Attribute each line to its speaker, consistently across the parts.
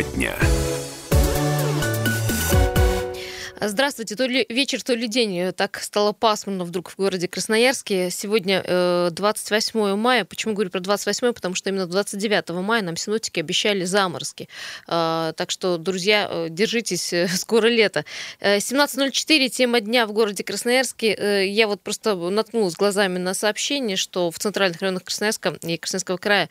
Speaker 1: Тема дня.
Speaker 2: Здравствуйте. То ли вечер, то ли день. Так стало пасмурно вдруг в городе Красноярске. Сегодня 28 э, мая. Почему говорю про 28? Потому что именно 29 мая нам синоптики обещали заморозки. А, так что, друзья, э, держитесь, э, скоро лето. 17.04, тема дня в городе Красноярске. Я вот просто наткнулась глазами на сообщение, что в центральных районах Красноярска и Красноярского края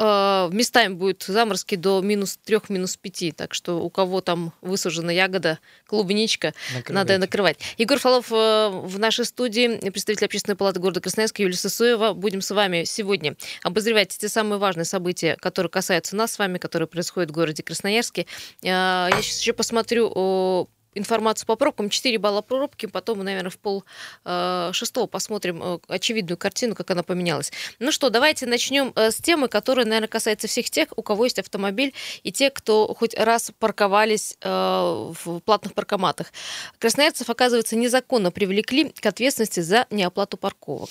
Speaker 2: местами будет заморозки до минус трех, минус пяти. Так что у кого там высажена ягода, клубничка, Накрывайте. надо накрывать. Егор Фролов э, в нашей студии, представитель общественной палаты города Красноярска Юлия Сысуева. Будем с вами сегодня обозревать те самые важные события, которые касаются нас с вами, которые происходят в городе Красноярске. Э, я сейчас еще посмотрю информацию по пробкам. 4 балла пробки, потом мы, наверное, в пол э, шестого посмотрим э, очевидную картину, как она поменялась. Ну что, давайте начнем э, с темы, которая, наверное, касается всех тех, у кого есть автомобиль, и те, кто хоть раз парковались в платных паркоматах. Красноярцев, оказывается, незаконно привлекли к ответственности за неоплату парковок.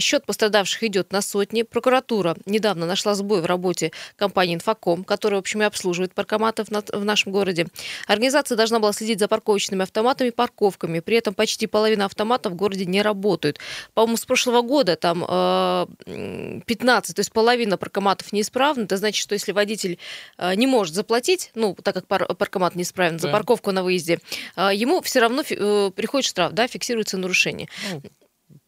Speaker 2: Счет пострадавших идет на сотни. Прокуратура недавно нашла сбой в работе компании «Инфоком», которая, в общем, и обслуживает паркоматы в нашем городе. Организация должна была следить за за парковочными автоматами, парковками. При этом почти половина автоматов в городе не работают. По-моему, с прошлого года там э, 15, то есть половина паркоматов неисправна. Это значит, что если водитель э, не может заплатить, ну, так как пар паркомат неисправен, да. за парковку на выезде, э, ему все равно э, приходит штраф, да, фиксируется нарушение.
Speaker 3: Ну,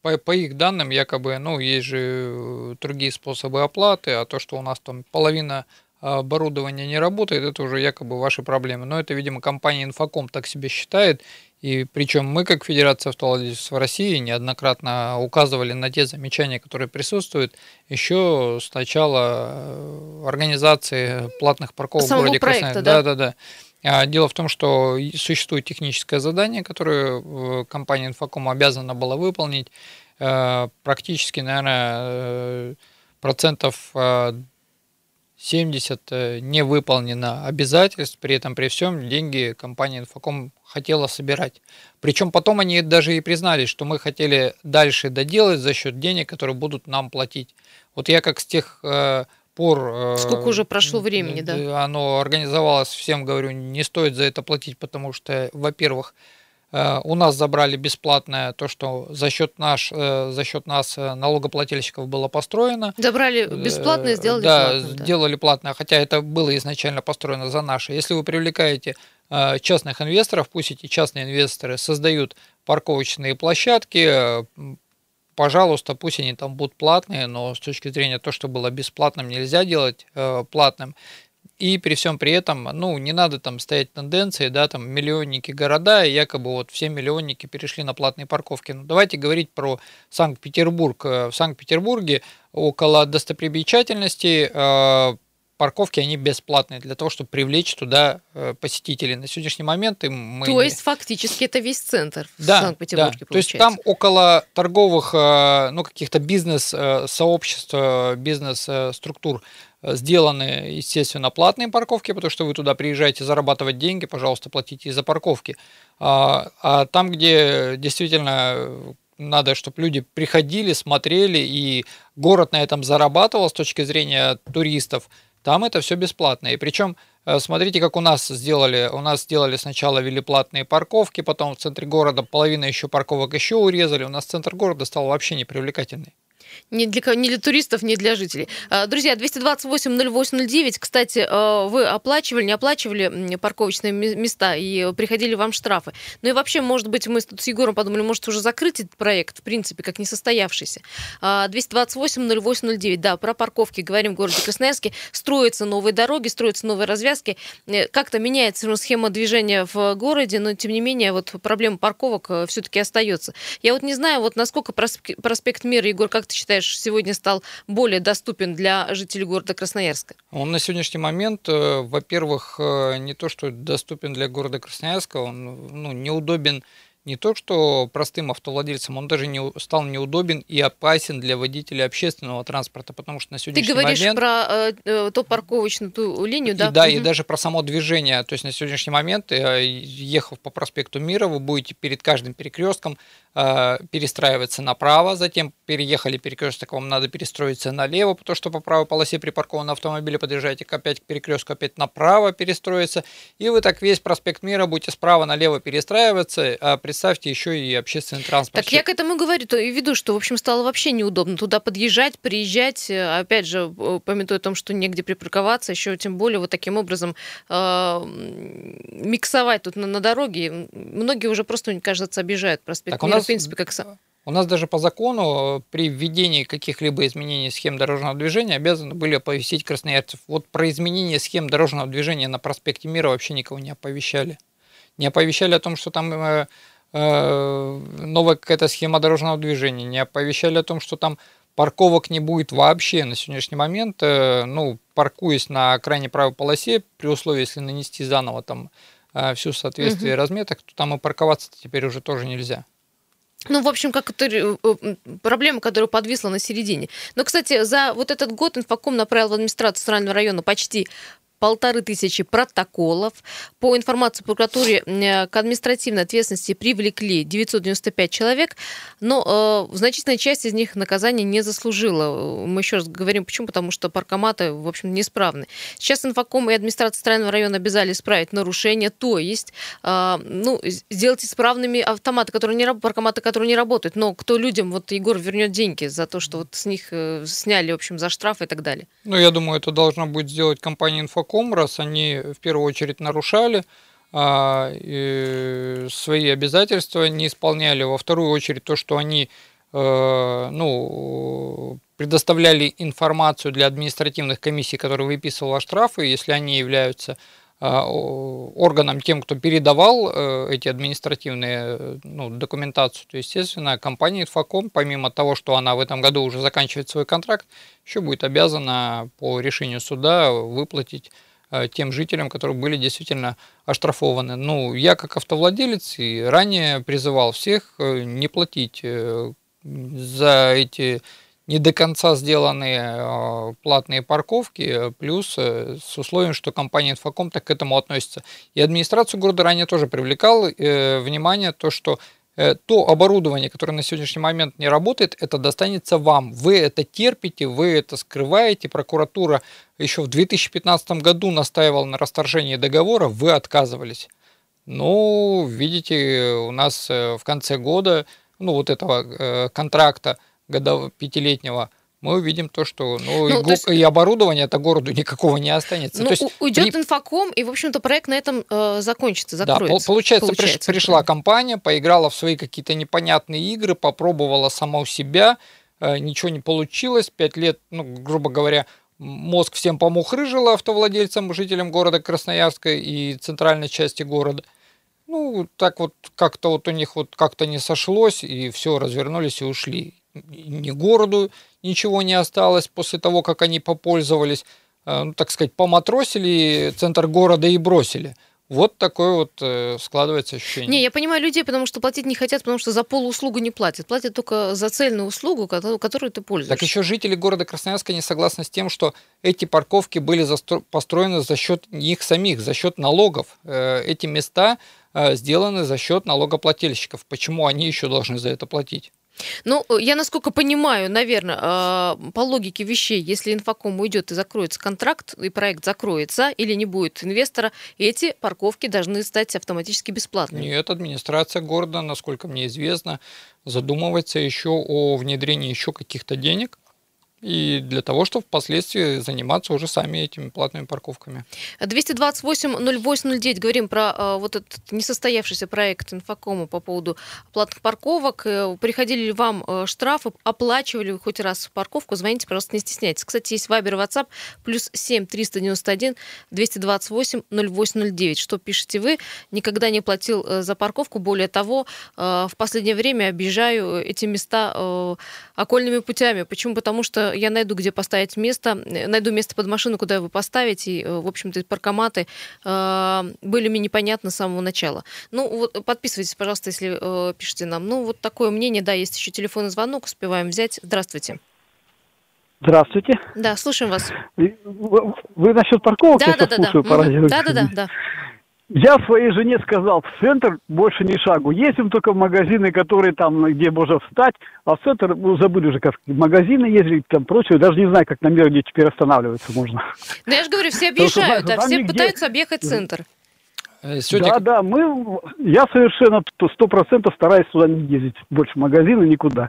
Speaker 3: по, по их данным, якобы, ну, есть же э, другие способы оплаты, а то, что у нас там половина оборудование не работает, это уже якобы ваши проблемы. Но это, видимо, компания Инфоком так себе считает. И причем мы, как Федерация автовладельцев России, неоднократно указывали на те замечания, которые присутствуют еще с начала э, организации платных парковок
Speaker 2: Самого
Speaker 3: в городе
Speaker 2: Красноярск.
Speaker 3: Да, да, да. А дело в том, что существует техническое задание, которое э, компания Инфоком обязана была выполнить. Э, практически, наверное, процентов 70 э, не выполнено обязательств, при этом при всем деньги компания Инфоком хотела собирать. Причем потом они даже и признались, что мы хотели дальше доделать за счет денег, которые будут нам платить. Вот я как с тех э, пор...
Speaker 2: Э, Сколько уже прошло времени, да?
Speaker 3: Оно организовалось, всем говорю, не стоит за это платить, потому что, во-первых, Э, у нас забрали бесплатное то, что за счет, наш, э, за счет нас э, налогоплательщиков было построено.
Speaker 2: Забрали бесплатное, сделали
Speaker 3: да,
Speaker 2: платное.
Speaker 3: Да, сделали платное, хотя это было изначально построено за наше. Если вы привлекаете частных инвесторов, пусть эти частные инвесторы создают парковочные площадки, пожалуйста, пусть они там будут платные, но с точки зрения того, что было бесплатным, нельзя делать платным. И при всем при этом, ну, не надо там стоять тенденции, да, там миллионники города, и якобы вот все миллионники перешли на платные парковки. Ну, давайте говорить про Санкт-Петербург. Э, в Санкт-Петербурге около достопримечательностей э, парковки, они бесплатные для того, чтобы привлечь туда э, посетителей. На сегодняшний момент им мы...
Speaker 2: То есть фактически это весь центр
Speaker 3: да,
Speaker 2: в Санкт-Петербурге
Speaker 3: да. То есть там около торговых, ну, каких-то бизнес-сообществ, бизнес-структур сделаны, естественно, платные парковки, потому что вы туда приезжаете зарабатывать деньги, пожалуйста, платите за парковки. А, а там, где действительно надо, чтобы люди приходили, смотрели, и город на этом зарабатывал с точки зрения туристов, там это все бесплатно. И причем, э, смотрите, как у нас сделали. У нас сделали сначала ввели платные парковки, потом в центре города половина еще парковок еще урезали. У нас центр города стал вообще непривлекательный.
Speaker 2: Не для, не для туристов, не для жителей. А, друзья, 228-08-09. Кстати, а, вы оплачивали, не оплачивали парковочные места и приходили вам штрафы. Ну и вообще, может быть, мы тут с Егором подумали, может уже закрыть этот проект, в принципе, как несостоявшийся. 228-08-09. А, да, про парковки говорим в городе Красноярске. Строятся новые дороги, строятся новые развязки. Э, как-то меняется схема движения в городе, но тем не менее вот проблема парковок э, все-таки остается. Я вот не знаю, вот насколько проспект Мира, Егор, как ты считаешь, сегодня стал более доступен для жителей города Красноярска?
Speaker 3: Он на сегодняшний момент, э, во-первых, э, не то, что доступен для города Красноярска, он ну, неудобен не то что простым автовладельцам, он даже не, стал неудобен и опасен для водителей общественного транспорта, потому что на сегодняшний
Speaker 2: момент... Ты говоришь
Speaker 3: момент...
Speaker 2: про э, э, ту парковочную ту линию, да?
Speaker 3: И, да, угу. и даже про само движение. То есть на сегодняшний момент, э, ехав по проспекту Мира, вы будете перед каждым перекрестком э, перестраиваться направо, затем переехали перекресток, вам надо перестроиться налево, потому что по правой полосе припаркован автомобиль, подъезжаете опять к перекрестку, опять направо перестроиться, и вы так весь проспект Мира будете справа налево перестраиваться, а представьте еще и общественный транспорт.
Speaker 2: Так я к этому говорю, то и веду, что, в общем, стало вообще неудобно туда подъезжать, приезжать, э, опять же, помятуя о том, что негде припарковаться, еще тем более вот таким образом э, миксовать тут на, на дороге. Многие уже просто, мне кажется, обижают проспект так Мира, нас, в принципе, как
Speaker 3: у нас даже по закону при введении каких-либо изменений схем дорожного движения обязаны были оповестить красноярцев. Вот про изменение схем дорожного движения на проспекте Мира вообще никого не оповещали. Не оповещали о том, что там э, э, новая какая-то схема дорожного движения, не оповещали о том, что там парковок не будет вообще на сегодняшний момент. Э, ну, паркуясь на крайней правой полосе, при условии, если нанести заново там э, всю соответствие угу. разметок, то там и парковаться теперь уже тоже нельзя.
Speaker 2: Ну, в общем, как э, проблема, которая подвисла на середине. Но, кстати, за вот этот год инфоком направил в администрацию Центрального района почти полторы тысячи протоколов. По информации прокуратуры э, к административной ответственности привлекли 995 человек, но э, значительная часть из них наказания не заслужила. Мы еще раз говорим, почему? Потому что паркоматы, в общем, неисправны. Сейчас инфоком и администрация Центрального района обязали исправить нарушения, то есть э, ну, сделать исправными автоматы, которые не паркоматы, которые не работают. Но кто людям, вот Егор вернет деньги за то, что вот с них э, сняли, в общем, за штрафы и так далее?
Speaker 3: Ну, я думаю, это должна будет сделать компания Инфоком Раз они в первую очередь нарушали а, свои обязательства, не исполняли, во вторую очередь то, что они э, ну, предоставляли информацию для административных комиссий, которые выписывали штрафы, если они являются а, органом тем, кто передавал э, эти административные ну, документацию, то, естественно, компания Инфоком, помимо того, что она в этом году уже заканчивает свой контракт, еще будет обязана по решению суда выплатить Э, тем жителям, которые были действительно оштрафованы. Ну, я как автовладелец и ранее призывал всех э, не платить э, за эти не до конца сделанные платные парковки, плюс с условием, что компания Инфоком так к этому относится. И администрацию города ранее тоже привлекал внимание то, что Э, то оборудование, которое на сегодняшний момент не работает, это достанется вам. Вы это терпите, вы это скрываете. Прокуратура еще в 2015 году настаивала на расторжении договора, вы отказывались. Ну, видите, у нас э, в конце года, ну, вот этого э, контракта годов, пятилетнего, мы увидим то, что ну, ну, и, есть... и оборудования это городу никакого не останется.
Speaker 2: Ну, то есть, уйдет при... инфоком, и, в общем-то, проект на этом э, закончится, закроется.
Speaker 3: Да, получается, получается пришла компания, поиграла в свои какие-то непонятные игры, попробовала сама у себя, э, ничего не получилось, пять лет, ну, грубо говоря, мозг всем помухрыжила автовладельцам, жителям города Красноярска и центральной части города. Ну, так вот как-то вот у них вот как-то не сошлось, и все, развернулись и ушли ни городу ничего не осталось после того, как они попользовались, э, ну, так сказать, поматросили центр города и бросили. Вот такое вот э, складывается ощущение.
Speaker 2: Не, я понимаю людей, потому что платить не хотят, потому что за полуслугу не платят. Платят только за цельную услугу, которую, которую ты пользуешься.
Speaker 3: Так еще жители города Красноярска не согласны с тем, что эти парковки были застро... построены за счет них самих, за счет налогов. Э, эти места сделаны за счет налогоплательщиков. Почему они еще должны за это платить?
Speaker 2: Ну, э, я насколько понимаю, наверное, а, по логике вещей, если инфоком уйдет и закроется контракт, и проект закроется, или не будет инвестора, эти парковки должны стать автоматически бесплатными.
Speaker 3: Нет, администрация города, насколько мне известно, задумывается еще о внедрении еще каких-то денег и для того, чтобы впоследствии заниматься уже сами этими платными парковками.
Speaker 2: 228-08-09 говорим про э, вот этот несостоявшийся проект инфокома по поводу платных парковок. Э, приходили ли вам э, штрафы, оплачивали вы хоть раз парковку? Звоните, пожалуйста, не стесняйтесь. Кстати, есть Вайбер WhatsApp плюс 7 391 228 0809. Что пишете вы? Никогда не платил э, за парковку. Более того, э, в последнее время объезжаю эти места э, окольными путями. Почему? Потому что я найду, где поставить место, найду место под машину, куда его поставить, и, в общем-то, паркоматы были мне непонятны с самого начала. Ну, вот подписывайтесь, пожалуйста, если пишете нам. Ну, вот такое мнение, да, есть еще телефонный звонок, успеваем взять. Здравствуйте.
Speaker 1: Здравствуйте.
Speaker 2: Да, слушаем вас.
Speaker 1: Вы, вы насчет парковок
Speaker 2: да, я да, да, слушаю да. по радио. Да, да, да, да.
Speaker 1: Я своей жене сказал, в центр больше ни шагу. Ездим только в магазины, которые там, где можно встать, а в центр, ну, забыли уже, как магазины ездили, там прочее, даже не знаю, как на Мерде теперь останавливаться можно.
Speaker 2: Ну, я же говорю, все объезжают, а все пытаются объехать центр.
Speaker 1: Э, сегодня... Да, да, мы, я совершенно сто процентов стараюсь туда не ездить, больше в магазины никуда.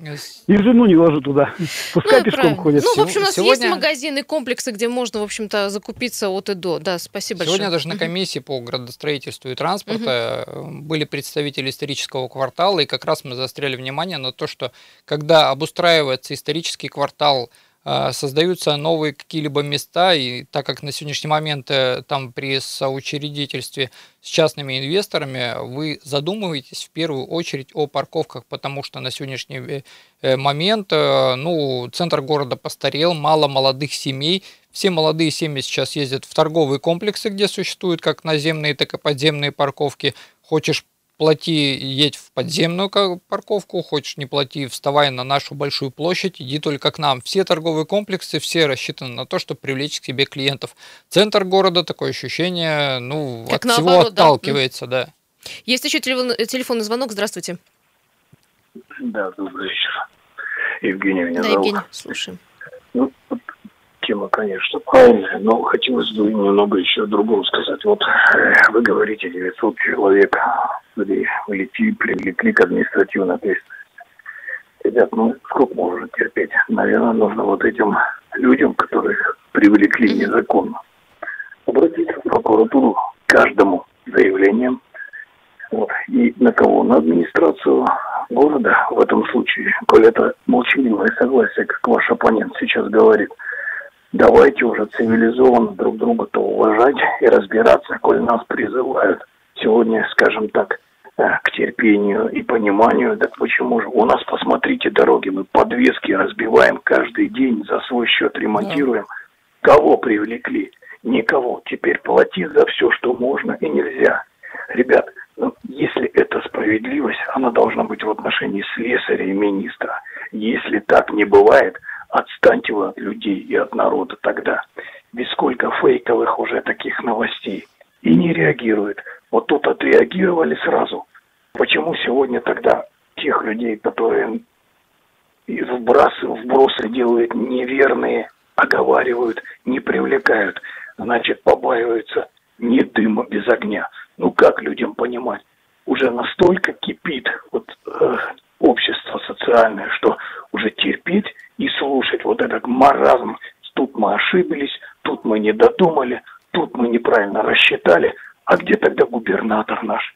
Speaker 1: И жену не ложу туда. Пускай ну, пешком правильно. ходит.
Speaker 2: Ну, в общем, у нас Сегодня... есть магазины, комплексы, где можно, в общем-то, закупиться от и до. Да, спасибо
Speaker 3: Сегодня
Speaker 2: большое.
Speaker 3: даже на комиссии по градостроительству и транспорта угу. были представители исторического квартала, и как раз мы заостряли внимание на то, что когда обустраивается исторический квартал создаются новые какие-либо места, и так как на сегодняшний момент э, там при соучредительстве с частными инвесторами вы задумываетесь в первую очередь о парковках, потому что на сегодняшний э, э, момент ну, центр города постарел, мало молодых семей, все молодые семьи сейчас ездят в торговые комплексы, где существуют как наземные, так и подземные парковки. Хочешь плати, едь в подземную парковку, хочешь не плати, вставай на нашу большую площадь, иди только к нам. Все торговые комплексы, все рассчитаны на то, чтобы привлечь к себе клиентов. Центр города, такое ощущение, ну, как от всего отталкивается, да. да.
Speaker 2: Есть еще телефон, телефонный звонок, здравствуйте.
Speaker 4: Да, добрый вечер. Евгений меня
Speaker 2: да, зовут. Евгений, слушаем.
Speaker 4: Ну, тема, конечно, правильная, но хотелось бы немного еще о другом сказать. Вот э, вы говорите, 900 человек влекли, привлекли к административной ответственности. Ребят, ну сколько можно терпеть? Наверное, нужно вот этим людям, которых привлекли незаконно, обратиться в прокуратуру каждому заявлением. Вот. И на кого? На администрацию города в этом случае. Коль это молчаливое согласие, как ваш оппонент сейчас говорит – давайте уже цивилизованно друг друга-то уважать и разбираться, коль нас призывают сегодня, скажем так, э, к терпению и пониманию, так почему же? У нас, посмотрите, дороги, мы подвески разбиваем каждый день, за свой счет ремонтируем. Кого привлекли? Никого. Теперь плати за все, что можно и нельзя. Ребят, ну, если это справедливость, она должна быть в отношении слесаря и министра. Если так не бывает – Отстаньте вы от людей и от народа тогда. Ведь сколько фейковых уже таких новостей. И не реагируют. Вот тут отреагировали сразу. Почему сегодня тогда тех людей, которые вбросы, вбросы делают неверные, оговаривают, не привлекают, значит, побаиваются не дыма без огня. Ну как людям понимать? Уже настолько кипит вот э, общество социальное, что уже терпеть и слушать вот этот маразм. Тут мы ошиблись, тут мы не додумали, тут мы неправильно рассчитали. А где тогда губернатор наш?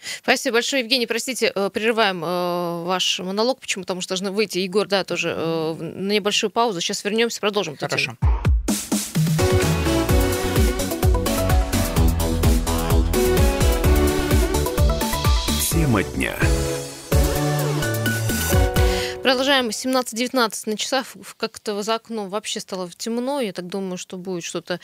Speaker 2: Спасибо большое, Евгений. Простите, э, прерываем э, ваш монолог, почему? Потому что должны выйти. Егор, да, тоже э, на небольшую паузу. Сейчас вернемся, продолжим.
Speaker 3: Хорошо.
Speaker 2: Тема дня. Продолжаем 17-19 на часах. Как-то за окном вообще стало темно. Я так думаю, что будет что-то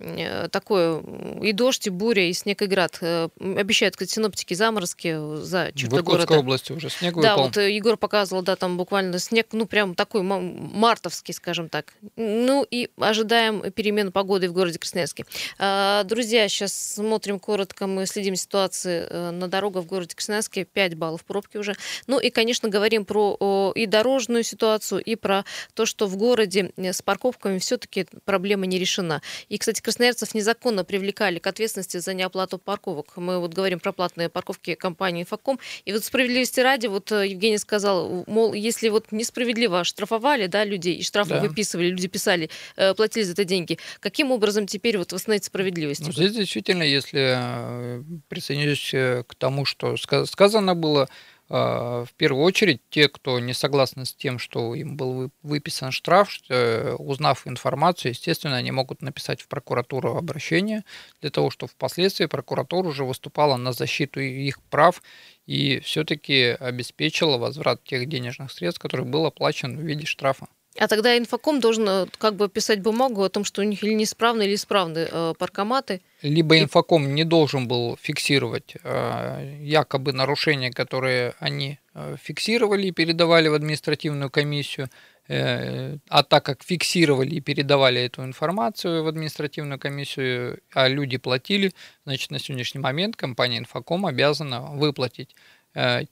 Speaker 2: э, такое. И дождь, и буря, и снег, и град. Э, обещают, кстати, синоптики заморозки за чертой
Speaker 3: В Иркутской области уже снег
Speaker 2: Да, вот э, Егор показывал, да, там буквально снег, ну, прям такой мартовский, скажем так. Ну, и ожидаем перемен погоды в городе Красноярске. А, друзья, сейчас смотрим коротко, мы следим ситуации на дорогах в городе Красноярске. 5 баллов пробки уже. Ну, и, конечно, говорим про и дорожную ситуацию, и про то, что в городе э, с парковками все-таки проблема не решена. И, кстати, красноярцев незаконно привлекали к ответственности за неоплату парковок. Мы вот говорим про платные парковки компании «Инфоком». И вот справедливости ради, вот э, Евгений сказал, мол, если вот несправедливо штрафовали да, людей, и штрафы да. выписывали, люди писали, э, платили за это деньги, каким образом теперь вот восстановить справедливость?
Speaker 3: Ну, здесь действительно, если присоединюсь к тому, что сказано было, в первую очередь те, кто не согласны с тем, что им был выписан штраф, э, узнав информацию, естественно, они могут написать в прокуратуру обращение для того, чтобы впоследствии прокуратура уже выступала на защиту их прав и все-таки обеспечила возврат тех денежных средств, которые был оплачен в виде штрафа.
Speaker 2: А тогда инфоком должен э, как бы писать бумагу о том, что у них или неисправны, или исправны э, паркоматы.
Speaker 3: Либо инфоком не должен был фиксировать э, якобы нарушения, которые они э, фиксировали и передавали в административную комиссию, э, а так как фиксировали и передавали эту информацию в административную комиссию, а люди платили, значит на сегодняшний момент компания Инфоком обязана выплатить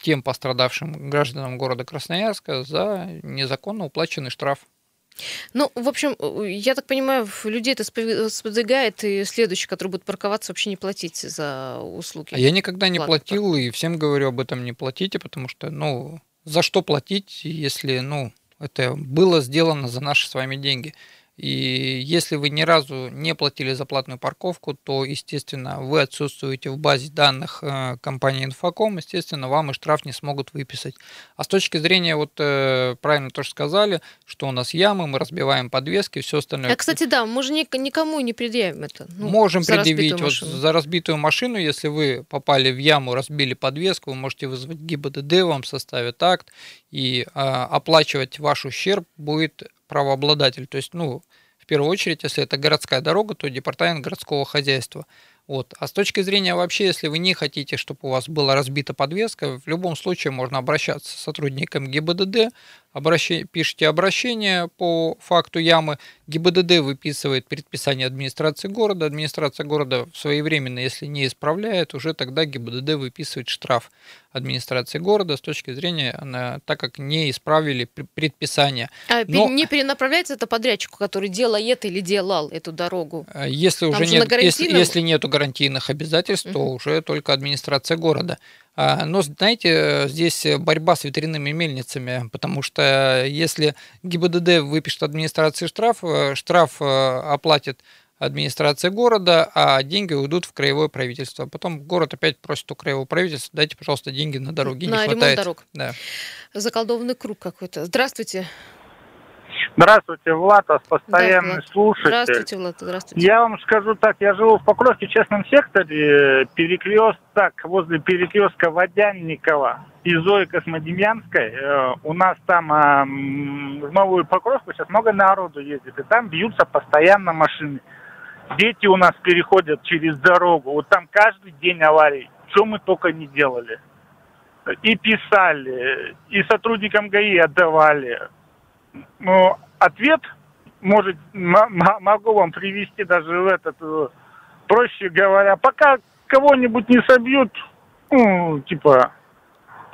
Speaker 3: тем пострадавшим гражданам города Красноярска за незаконно уплаченный штраф.
Speaker 2: Ну, в общем, я так понимаю, людей это сподвигает, и следующий, который будет парковаться, вообще не платить за услуги.
Speaker 3: А я никогда не платил, и всем говорю об этом не платите, потому что, ну, за что платить, если, ну, это было сделано за наши с вами деньги. И если вы ни разу не платили за платную парковку, то, естественно, вы отсутствуете в базе данных э, компании Infocom, естественно, вам и штраф не смогут выписать. А с точки зрения, вот э, правильно тоже сказали, что у нас ямы, мы разбиваем подвески, все остальное.
Speaker 2: А, кстати, да, мы же никому не предъявим это.
Speaker 3: Ну, Можем предъявить вот за разбитую машину, если вы попали в яму, разбили подвеску, вы можете вызвать ГИБДД, вам составят акт, и э, оплачивать ваш ущерб будет правообладатель. То есть, ну, в первую очередь, если это городская дорога, то департамент городского хозяйства. Вот. А с точки зрения вообще, если вы не хотите, чтобы у вас была разбита подвеска, в любом случае можно обращаться с сотрудником ГИБДД, обращение, пишите обращение по факту ямы, ГИБДД выписывает предписание администрации города, администрация города своевременно, если не исправляет, уже тогда ГИБДД выписывает штраф администрации города с точки зрения, она, так как не исправили предписание.
Speaker 2: А Но, не перенаправляется это подрядчику, который делает или делал эту дорогу?
Speaker 3: Э, если Там уже нет, если, если нету гарантийных обязательств, угу. то уже только администрация города. А, но, знаете, здесь борьба с ветряными мельницами, потому что если ГИБДД выпишет администрации штраф, э, штраф э, оплатит администрация города, а деньги уйдут в краевое правительство. Потом город опять просит у краевого правительства, дайте, пожалуйста, деньги на дороги.
Speaker 2: На не ремонт хватает. дорог. Да. Заколдованный круг какой-то. Здравствуйте.
Speaker 5: Здравствуйте, Влад, вас постоянный да, слушатель.
Speaker 2: Здравствуйте, Влад, здравствуйте.
Speaker 5: Я вам скажу так, я живу в Покровке, частном секторе, перекресток возле перекрестка Водянникова и Зои Космодемьянской. Э, у нас там в Новую Покровку сейчас много народу ездит, и там бьются постоянно машины. Дети у нас переходят через дорогу, вот там каждый день аварий. Что мы только не делали. И писали, и сотрудникам ГАИ отдавали ну, ответ может, могу вам привести даже в этот, э, проще говоря, пока кого-нибудь не собьют, ну, типа,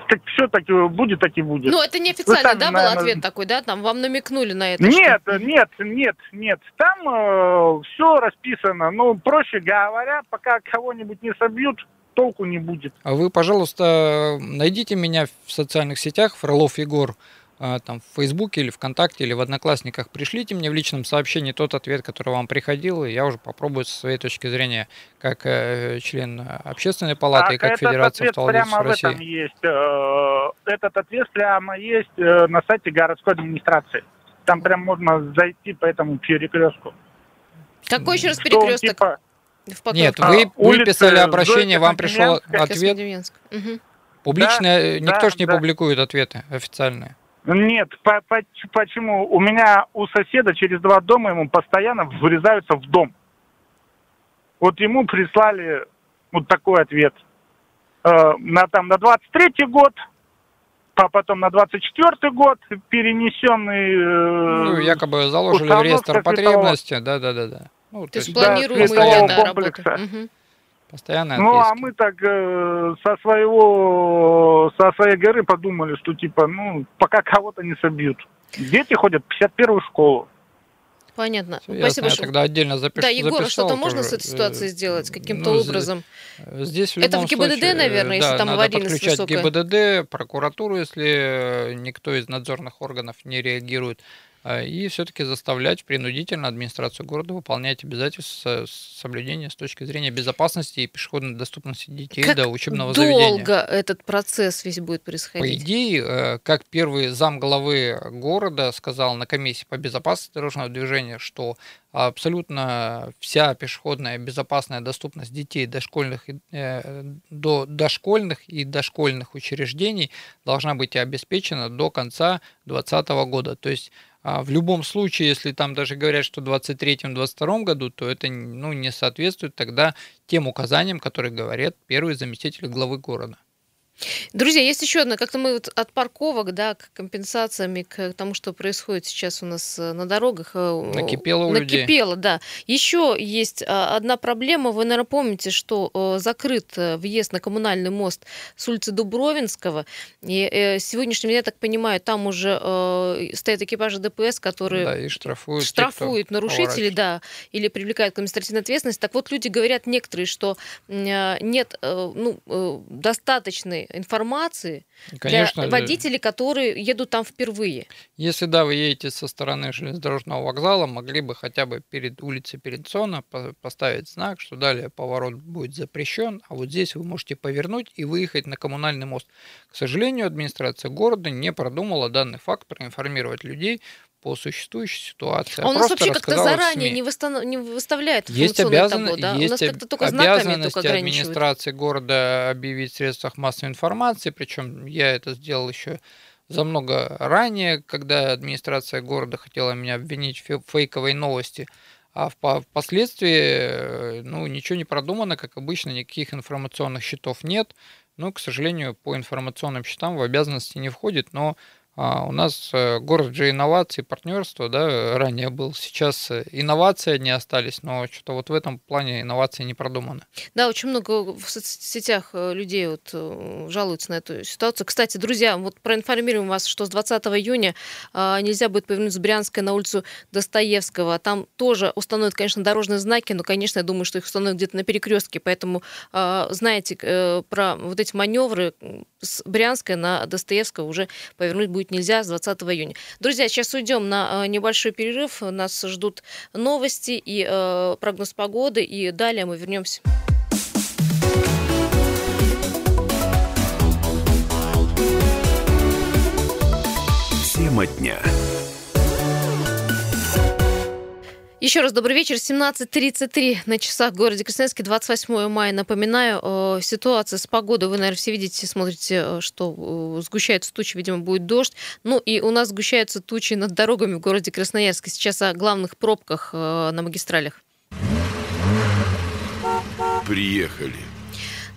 Speaker 5: так все таки будет, так и будет.
Speaker 2: Ну, это неофициально, сами, да, был наверное... ответ такой, да? Там вам намекнули на это?
Speaker 5: Нет, что... нет, нет, нет. Там э, все расписано. Ну, проще говоря, пока кого-нибудь не собьют, толку не будет.
Speaker 3: А вы, пожалуйста, найдите меня в социальных сетях, Фролов Егор. А, там в Фейсбуке или ВКонтакте или в Одноклассниках, пришлите мне в личном сообщении тот ответ, который вам приходил, и я уже попробую со своей точки зрения, как э, член общественной палаты
Speaker 5: а
Speaker 3: и как Федерация
Speaker 5: автовладельцев
Speaker 3: прямо России.
Speaker 5: В этом есть. Э, этот ответ прямо есть э, на сайте городской администрации. Там прям можно зайти по этому перекрестку.
Speaker 2: Какой еще раз перекресток? Типа...
Speaker 3: Нет, вы, а, вы писали обращение, вам пришел ответ. Угу. Публично да, никто да, же не да. публикует ответы официальные.
Speaker 5: Нет, по, по, почему? У меня у соседа через два дома ему постоянно врезаются в дом. Вот ему прислали вот такой ответ. Э, на, там, на 23-й год, а потом на 24-й год перенесенный... Э,
Speaker 3: ну, якобы заложили в реестр потребности, да-да-да.
Speaker 2: Ну, то, то есть планируемые да,
Speaker 5: комплекса. работы. Угу. Постоянно Ну, а мы так э, со своего, со своей горы подумали, что типа, ну, пока кого-то не собьют. Дети ходят в 51-ю школу.
Speaker 2: Понятно. Все
Speaker 3: Спасибо, ясно, что... Я тогда отдельно запишу.
Speaker 2: Да, Егор, а что-то можно с этой ситуацией сделать каким-то ну, образом?
Speaker 3: Здесь в
Speaker 2: Это в ГИБДД, случае, наверное, да, если там аварийность
Speaker 3: высокая. ГИБДД, прокуратуру, если никто из надзорных органов не реагирует. А, и все-таки заставлять принудительно администрацию города выполнять обязательства соблюдения с точки зрения безопасности и пешеходной доступности детей как до учебного
Speaker 2: долго
Speaker 3: заведения.
Speaker 2: долго этот процесс весь будет происходить?
Speaker 3: По идее, э, как первый зам главы города сказал на комиссии по безопасности дорожного движения, что абсолютно вся пешеходная безопасная доступность детей дошкольных, э, до дошкольных и дошкольных учреждений должна быть обеспечена до конца 2020 года. То есть А в любом случае, если там даже говорят, что в 2023-2022 году, то это ну, не соответствует тогда тем указаниям, которые говорят первый заместитель главы города.
Speaker 2: Друзья, есть еще одна, как-то мы вот от парковок, да, к компенсациям, к тому, что происходит сейчас у нас э, на дорогах.
Speaker 3: Э, накипело у
Speaker 2: Накипело, людей. да. Еще есть а, одна проблема. Вы, наверное, помните, что э, закрыт въезд на коммунальный мост с улицы Дубровинского. И сегодняшним, я так понимаю, там уже стоят экипажи ДПС, которые
Speaker 3: да, и штрафуют,
Speaker 2: штрафуют те, нарушителей, да, или привлекают к административной ответственности. Так вот, люди говорят некоторые, что нет ну, достаточной информации Конечно, для водителей, которые едут там впервые.
Speaker 3: Если да, вы едете со стороны железнодорожного вокзала, могли бы хотя бы перед улицей Перенсона поставить знак, что далее поворот будет запрещен, а вот здесь вы можете повернуть и выехать на коммунальный мост. К сожалению, администрация города не продумала данный факт, проинформировать людей по существующей ситуации.
Speaker 2: А, а у нас вообще как-то заранее не, выстанов... не выставляет
Speaker 3: есть обязан... табло, да? Есть у нас как-то только обязанность только администрации города объявить в средствах массовой информации, причем я это сделал еще за много ранее, когда администрация города хотела меня обвинить в фейковой новости, а впоследствии ну, ничего не продумано, как обычно, никаких информационных счетов нет. Ну, к сожалению, по информационным счетам в обязанности не входит, но а у нас э, город же инноваций, партнерства, да, ранее был. Сейчас э, инновации одни остались, но что-то вот в этом плане инновации не продуманы.
Speaker 2: Да, очень много в соцсетях э, людей вот жалуются на эту ситуацию. Кстати, друзья, вот проинформируем вас, что с 20 июня а, нельзя будет повернуть с Брянской на улицу Достоевского. Там тоже установят, конечно, дорожные знаки, но, конечно, я думаю, что их установят где-то на перекрестке, поэтому а, знаете про вот эти маневры с Брянской на Достоевского уже повернуть будет нельзя с 20 июня. Друзья, сейчас уйдем на э, небольшой перерыв. Нас ждут новости и э, прогноз погоды, и далее мы вернемся.
Speaker 6: Тема дня.
Speaker 2: Еще раз добрый вечер. 17.33 на часах в городе Красноярске, 28 мая. Напоминаю, э, ситуация с погодой. Вы, наверное, все видите, смотрите, э, что э, сгущаются тучи, видимо, будет дождь. Ну и у нас сгущаются тучи над дорогами в городе Красноярске. Сейчас о главных пробках на магистралях.
Speaker 6: Приехали.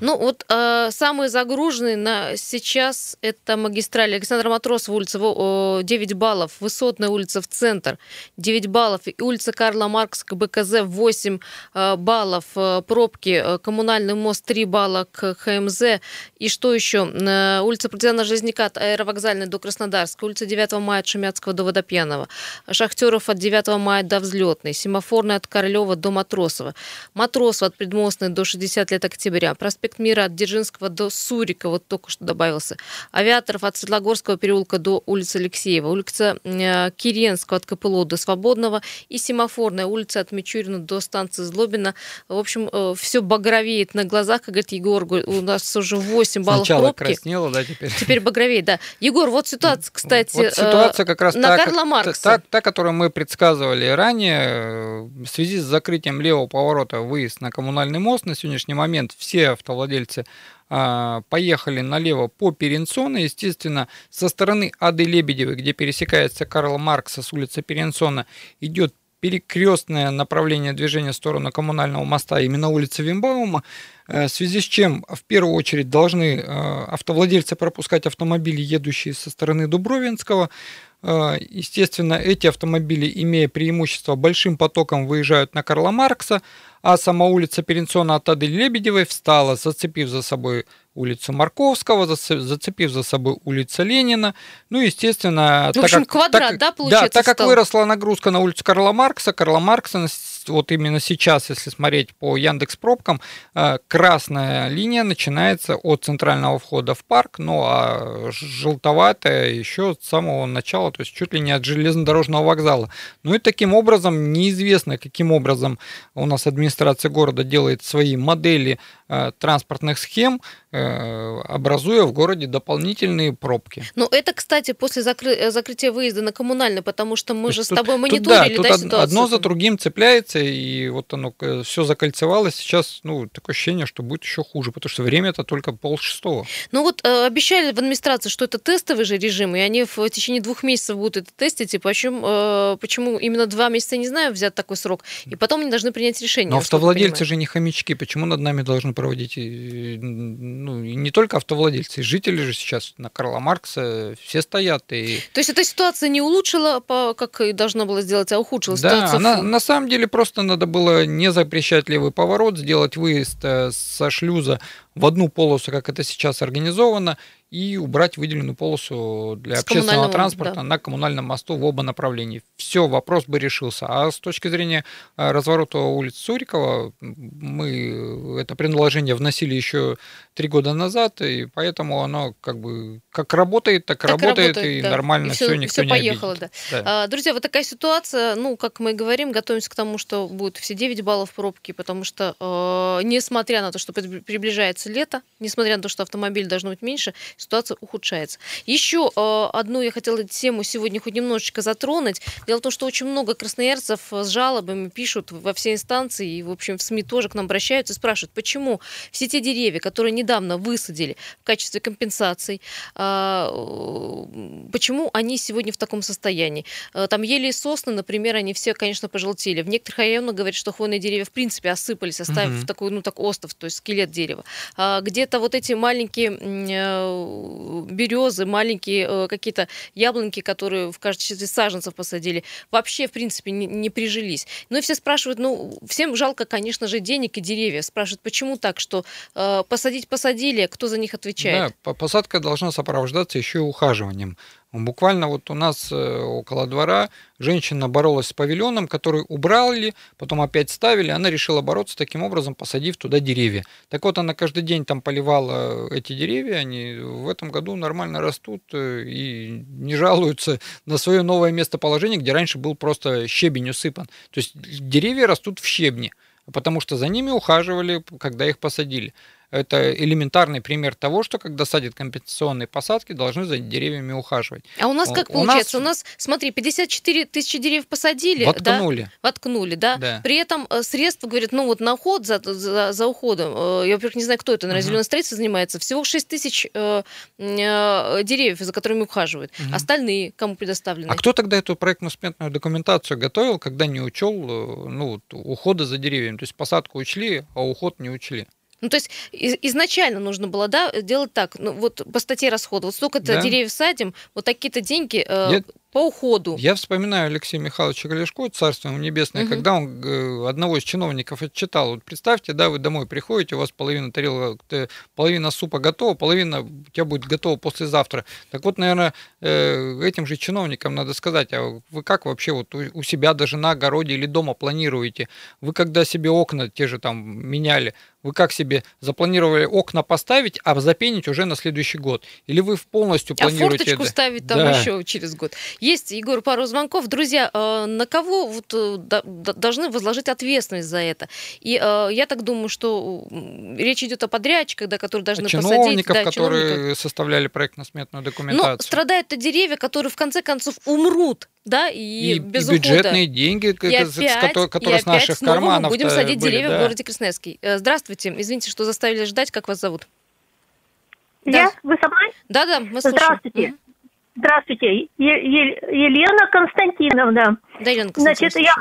Speaker 2: Ну вот э, самые загруженные на сейчас это магистраль Александра Матросова, улица 9 баллов, Высотная улица в центр 9 баллов, и улица Карла Маркс к БКЗ 8 э, баллов, э, пробки, э, коммунальный мост 3 балла к ХМЗ, и что еще? Э, улица Партизана Железняка от Аэровокзальной до Краснодарска, улица 9 мая от Шемятского до Водопьянова, Шахтеров от 9 мая до Взлетной, Семафорная от Королева до Матросова, Матросова от Предмостной до 60 лет октября, проспект проспект Мира от Дзержинского до Сурика, вот только что добавился. Авиаторов от Светлогорского переулка до улицы Алексеева, улица э, Киренского от КПЛО до Свободного и Семафорная улица от Мичурина до станции Злобина. В общем, э, все багровеет на глазах, как говорит Егор, у нас уже 8 баллов
Speaker 3: Сначала
Speaker 2: пробки.
Speaker 3: краснело, да, теперь?
Speaker 2: Теперь багровеет, да. Егор, вот ситуация, кстати, вот
Speaker 3: ситуация как раз
Speaker 2: на
Speaker 3: та,
Speaker 2: Карла Маркса.
Speaker 3: Та, та, та, которую мы предсказывали ранее, в связи с закрытием левого поворота выезд на коммунальный мост на сегодняшний момент все автовладельцы владельцы а, поехали налево по Перенсона, естественно, со стороны Ады Лебедевой, где пересекается Карл Маркса с улицы Перенсона, идет перекрестное направление движения в сторону коммунального моста, именно улица Вимбаума, в связи с чем в первую очередь должны э, автовладельцы пропускать автомобили, едущие со стороны Дубровинского. Э, естественно, эти автомобили, имея преимущество, большим потоком выезжают на Карла Маркса, а сама улица Перенсона от Ады Лебедевой встала, зацепив за собой улицу Марковского, зацепив за собой улицу Ленина. Ну, естественно...
Speaker 2: В общем, так как, квадрат, так, да, получается,
Speaker 3: Да, так как стал? выросла нагрузка на улицу Карла Маркса, Карла Маркса вот именно сейчас, если смотреть по Яндекс пробкам, э, красная линия начинается от центрального входа в парк, ну а желтоватая еще с самого начала, то есть чуть ли не от железнодорожного вокзала. Ну и таким образом неизвестно, каким образом у нас администрация города делает свои модели Э, транспортных схем, э, образуя в городе дополнительные пробки.
Speaker 2: Ну, это, кстати, после закры... закрытия выезда на коммунальный, потому что мы То же с тобой мониторили
Speaker 3: тут, да, тут да, ситуацию? Одно за другим цепляется, инфляция, и вот оно все закольцевалось. Сейчас, ну, такое ощущение, что будет еще хуже, потому что время это только полшестого.
Speaker 2: Ну вот э, обещали в администрации, что это тестовый же режим, и они в течение двух месяцев будут это тестить, и почему, э, почему именно два месяца, не знаю, взят такой срок, и потом они должны принять решение.
Speaker 3: Но автовладельцы же не хомячки, почему над нами должны проводить, ну, и не только автовладельцы, жители же сейчас на Карла Маркса все стоят. И...
Speaker 2: То есть эта ситуация не улучшила, как и должна была сделать, а ухудшила
Speaker 3: да? Она, на самом деле просто надо было не запрещать левый поворот, сделать выезд э, со шлюза в одну полосу, как это сейчас организовано, и убрать выделенную полосу для с общественного транспорта да. на коммунальном мосту в оба направления. Все, вопрос бы решился. А с точки зрения э, разворота улиц Сурикова, мы это предложение вносили еще три года назад, и поэтому оно как бы как работает, так, так работает, работает, и да. нормально и все, все никто все не поехало,
Speaker 2: обидит. Да. Да. А, друзья, вот такая ситуация, ну, как мы говорим, готовимся к тому, что будет все 9 баллов пробки, потому что, э, несмотря на то, что приближается лето, несмотря на то, что автомобиль должно быть меньше, ситуация ухудшается. Еще э, одну я хотела тему сегодня хоть немножечко затронуть. Дело в том, что очень много красноярцев с жалобами пишут во все инстанции, и, в общем, в СМИ тоже к нам обращаются и спрашивают, почему все те деревья, которые недавно высадили в качестве компенсаций, э, почему они сегодня в таком состоянии? Э, там ели и сосны, например, они все, конечно, пожелтели. В некоторых районах говорят, что хвойные деревья в принципе осыпались, оставив угу. такой, ну так, остров, то есть скелет дерева. А где-то вот эти маленькие э, березы, маленькие э, какие-то яблоньки, которые в качестве саженцев посадили, вообще, в принципе, не, не прижились. Ну и все спрашивают, ну, всем жалко, конечно же, денег и деревьев. Спрашивают, почему так, что э, посадить посадили, а кто за них отвечает?
Speaker 3: Да, посадка должна сопровождаться еще и ухаживанием. Буквально вот у нас э, около двора женщина боролась с павильоном, который убрали, потом опять ставили, она решила бороться таким образом, посадив туда деревья. Так вот, она каждый день там поливала эти деревья, они в этом году нормально растут э, и не жалуются на свое новое местоположение, где раньше был просто щебень усыпан. То есть деревья растут в щебне, потому что за ними ухаживали, когда их посадили. Это элементарный пример того, что когда садят компенсационные посадки, должны за деревьями ухаживать.
Speaker 2: А у нас как у получается? Нас... У нас, смотри, 54 тысячи деревьев посадили.
Speaker 3: Воткнули.
Speaker 2: Да? Воткнули, да? да. При этом э, средства, говорят, ну вот на уход, за, за, за уходом, э, я, во-первых, не знаю, кто это, наверное, угу. зеленое строительство занимается, всего 6 тысяч э, э, деревьев, за которыми ухаживают. Угу. Остальные кому предоставлены?
Speaker 3: А кто тогда эту проектно-сметную документацию готовил, когда не учел ну, ухода за деревьями? То есть посадку учли, а уход не учли?
Speaker 2: Ну, то есть изначально нужно было, да, делать так, ну, вот по статье расхода, вот столько-то да. деревьев садим, вот такие-то деньги э, Я по уходу.
Speaker 3: Я вспоминаю Алексея Михайловича Галешко, царство ему небесное, угу. когда он э, одного из чиновников отчитал. Вот представьте, да, вы домой приходите, у вас половина тарелок, половина супа готова, половина у тебя будет готова послезавтра. Так вот, наверное, э, этим же чиновникам надо сказать, а вы как вообще вот у себя даже на огороде или дома планируете? Вы когда себе окна те же там меняли, вы как себе запланировали окна поставить, а запенить уже на следующий год? Или вы полностью планируете... А
Speaker 2: форточку ставить там да. еще через год. Есть, Егор, пару звонков. Друзья, э, на кого вот э, должны возложить ответственность за это? И э, я так думаю, что речь идет о подрядчиках, да, которые должны
Speaker 3: чиновников,
Speaker 2: посадить... Да,
Speaker 3: которые чиновников. составляли проектно-сметную документацию. Но
Speaker 2: страдают-то деревья, которые в конце концов умрут да, и,
Speaker 3: и
Speaker 2: без
Speaker 3: и бюджетные деньги,
Speaker 2: и опять,
Speaker 3: которые и с наших карманов
Speaker 2: мы будем садить были, деревья да. в городе Красноярске. Здравствуйте, извините, что заставили ждать, как вас зовут?
Speaker 7: Я? Да. Вы со мной?
Speaker 2: Да-да, мы слушаем.
Speaker 7: Здравствуйте. Здравствуйте, Елена Константиновна.
Speaker 2: Да, Елена Константиновна.
Speaker 7: Значит, я...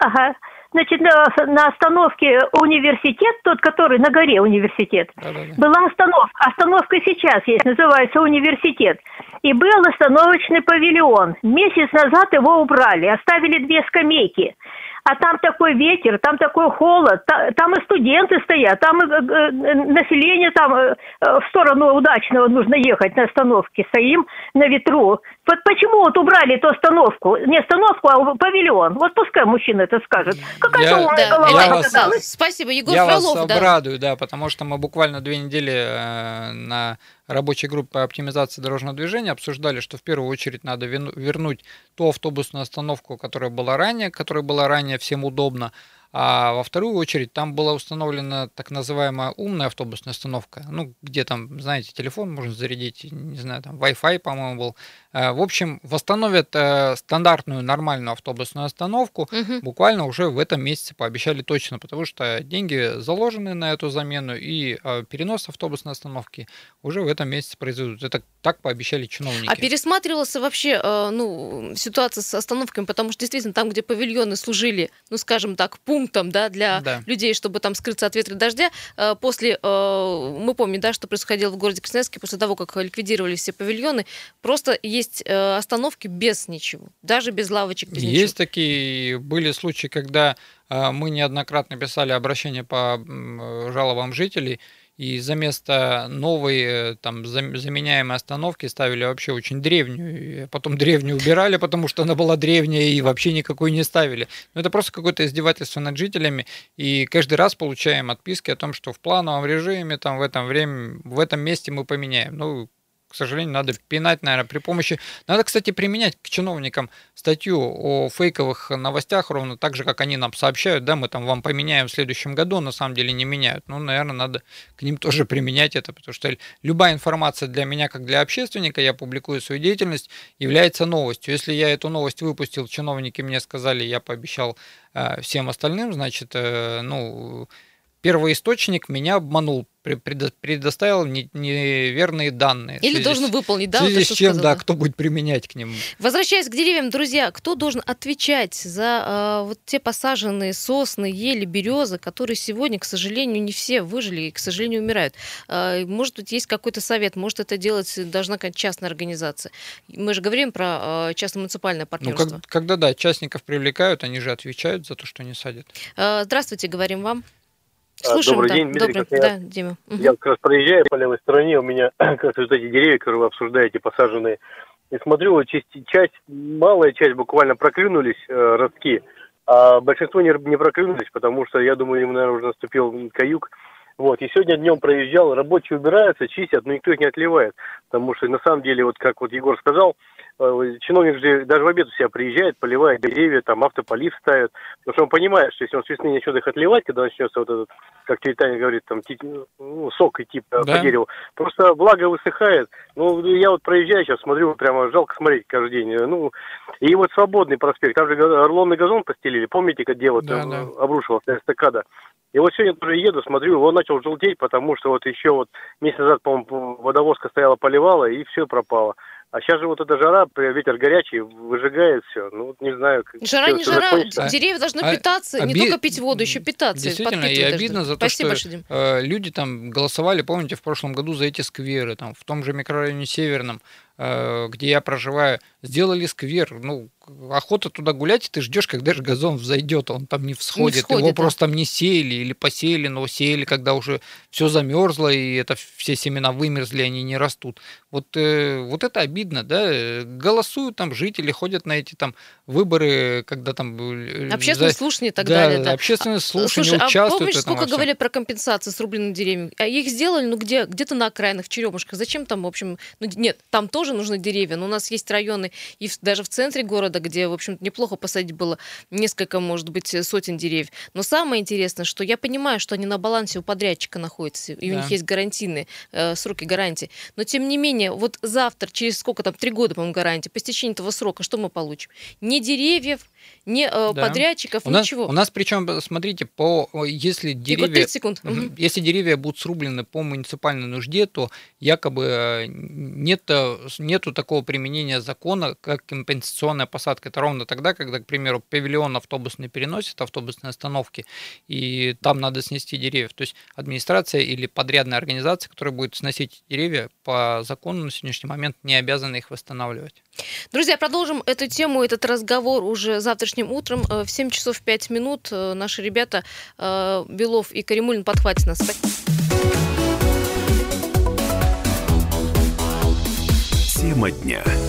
Speaker 7: Ага. Значит, на, на остановке университет, тот, который на горе университет, Да-да-да. была остановка. Остановка сейчас есть, называется университет. И был остановочный павильон. Месяц назад его убрали, оставили две скамейки а там такой ветер, там такой холод, там и студенты стоят, там и э, э, население там э, в сторону удачного нужно ехать на остановке, стоим на ветру. Вот почему вот убрали эту остановку, не остановку, а павильон? Вот пускай мужчина это скажет. Какая-то
Speaker 3: умная да, голова я вас,
Speaker 2: Спасибо, Егор
Speaker 3: Я
Speaker 2: Фролов,
Speaker 3: вас
Speaker 2: да.
Speaker 3: обрадую, да, потому что мы буквально две недели на рабочей группы по оптимизации дорожного движения обсуждали, что в первую очередь надо вернуть ту автобусную остановку, которая была ранее, которая была ранее всем удобна, А во вторую очередь там была установлена так называемая умная автобусная остановка, ну, где там, знаете, телефон можно зарядить, не знаю, там Wi-Fi, по-моему, был. Э, в общем, восстановят э, стандартную нормальную автобусную остановку угу. буквально уже в этом месяце пообещали точно, потому что деньги заложены на эту замену и э, перенос автобусной остановки уже в этом месяце произведут. Это так пообещали чиновники.
Speaker 2: А пересматривалась вообще ну, ситуация с остановками, потому что действительно там, где павильоны служили, ну, скажем так, пунктом да, для да. людей, чтобы там скрыться от ветра и дождя, после, мы помним, да, что происходило в городе Красноярске после того, как ликвидировали все павильоны, просто есть э, остановки без ничего, даже без лавочек, без
Speaker 3: Есть ничего. такие, были случаи, когда э, мы неоднократно писали обращение по жалобам жителей, и за место новой э, там заменяемой остановки ставили вообще очень древнюю. Потом древнюю убирали, потому что она была древняя и вообще никакой не ставили. Но это просто какое-то издевательство над жителями. И каждый раз получаем отписки о том, что в плановом режиме там в этом время, в этом месте мы поменяем. Ну, к сожалению, надо пинать, наверное, при помощи... Надо, кстати, применять к чиновникам статью о фейковых новостях, ровно так же, как они нам сообщают, да, мы там вам поменяем в следующем году, на самом деле не меняют. Ну, наверное, надо к ним тоже применять это, потому что любая информация для меня, как для общественника, я публикую свою деятельность, является новостью. Если я эту новость выпустил, чиновники мне сказали, я пообещал э, всем остальным, значит, э, ну, первоисточник меня обманул, предоставил неверные данные.
Speaker 2: Или должен выполнить, да?
Speaker 3: В связи с чем, сказал, да, кто будет применять к нему.
Speaker 2: Возвращаясь к деревьям, друзья, кто должен отвечать за э, вот те посаженные сосны, ели, березы, которые сегодня, к сожалению, не все выжили и, к сожалению, умирают? Э, может быть, есть какой-то совет, может, это делать должна какая-то частная организация. Мы же говорим про э, частно-муниципальное партнерство.
Speaker 3: Ну, как, когда, да, частников привлекают, они же отвечают за то, что они садят.
Speaker 2: Э, здравствуйте, говорим вам.
Speaker 8: А, Слушаем, Добрый да. день, Дмитрий.
Speaker 2: Добрый. Да, Дима.
Speaker 8: Я как раз проезжаю по левой стороне, у меня как раз вот эти деревья, которые вы обсуждаете, посаженные. И смотрю, часть, часть малая часть буквально проклюнулись э, ростки, а большинство не, не проклюнулись, потому что, я думаю, им, наверное, уже наступил каюк. Вот, и сегодня днем проезжал, рабочие убираются, чистят, но никто их не отливает. Потому что, на самом деле, вот как вот Егор сказал, чиновник же даже в обед у себя приезжает, поливает деревья, там автополив ставит, потому что он понимает, что если он с весны начнет их отливать, когда начнется вот этот, как Титаник говорит, там ну, сок идти да. по дереву, просто влага высыхает. Ну, я вот проезжаю сейчас, смотрю, прямо жалко смотреть каждый день. Ну, и вот свободный проспект, там же орлонный газон постелили, помните, где вот да, да. обрушивался эстакада? И вот сегодня тоже еду, смотрю, он начал желтеть, потому что вот еще вот месяц назад, по-моему, водовозка стояла, поливала, и все пропало. А сейчас же вот эта жара, ветер горячий, выжигает все. Ну, не знаю.
Speaker 2: Жара не жара, закончится. деревья должны а, питаться, оби... не только пить воду, еще питаться.
Speaker 3: Действительно, и обидно за то, Спасибо, что э, люди там голосовали, помните, в прошлом году за эти скверы, там, в том же микрорайоне Северном, где я проживаю, сделали сквер. Ну, охота туда гулять, и ты ждешь, когда же газон взойдет, он там не всходит, не всходит его да. просто там не сеяли или посеяли, но сеяли, когда уже все замерзло, и это все семена вымерзли, они не растут. Вот, э, вот это обидно, да, голосуют там жители, ходят на эти там выборы, когда там...
Speaker 2: Э, общественные за... слушания и так да, далее. Да,
Speaker 3: общественные слушания Слушай, участвуют.
Speaker 2: а помнишь, сколько говорили про компенсации с рубленными деревьями? А их сделали, ну где? Где-то на окраинах, в Черемушках. Зачем там, в общем... Ну, нет, там тоже нужны деревья, но у нас есть районы, и даже в центре города, где, в общем неплохо посадить было несколько, может быть, сотен деревьев. Но самое интересное, что я понимаю, что они на балансе у подрядчика находятся, и да. у них есть гарантийные э, сроки гарантии. Но, тем не менее, вот завтра, через сколько там, три года, по-моему, гарантии, по истечении этого срока, что мы получим? Ни деревьев, ни э, да. подрядчиков,
Speaker 3: у
Speaker 2: ничего.
Speaker 3: Нас, у нас причем, смотрите, по если деревья, секунд. если деревья будут срублены по муниципальной нужде, то якобы э, нет, нету такого применения закона, как компенсационная посадка. Это ровно тогда, когда, к примеру, павильон автобусный переносит автобусные остановки, и там надо снести деревья. То есть администрация или подрядная организация, которая будет сносить деревья, по закону на сегодняшний момент не обязана их восстанавливать.
Speaker 2: Друзья, продолжим эту тему, этот разговор уже завтрашним утром э, в 7 часов 5 минут. Э, наши ребята э, Белов и Каримулин подхватят нас.
Speaker 6: Тема дня.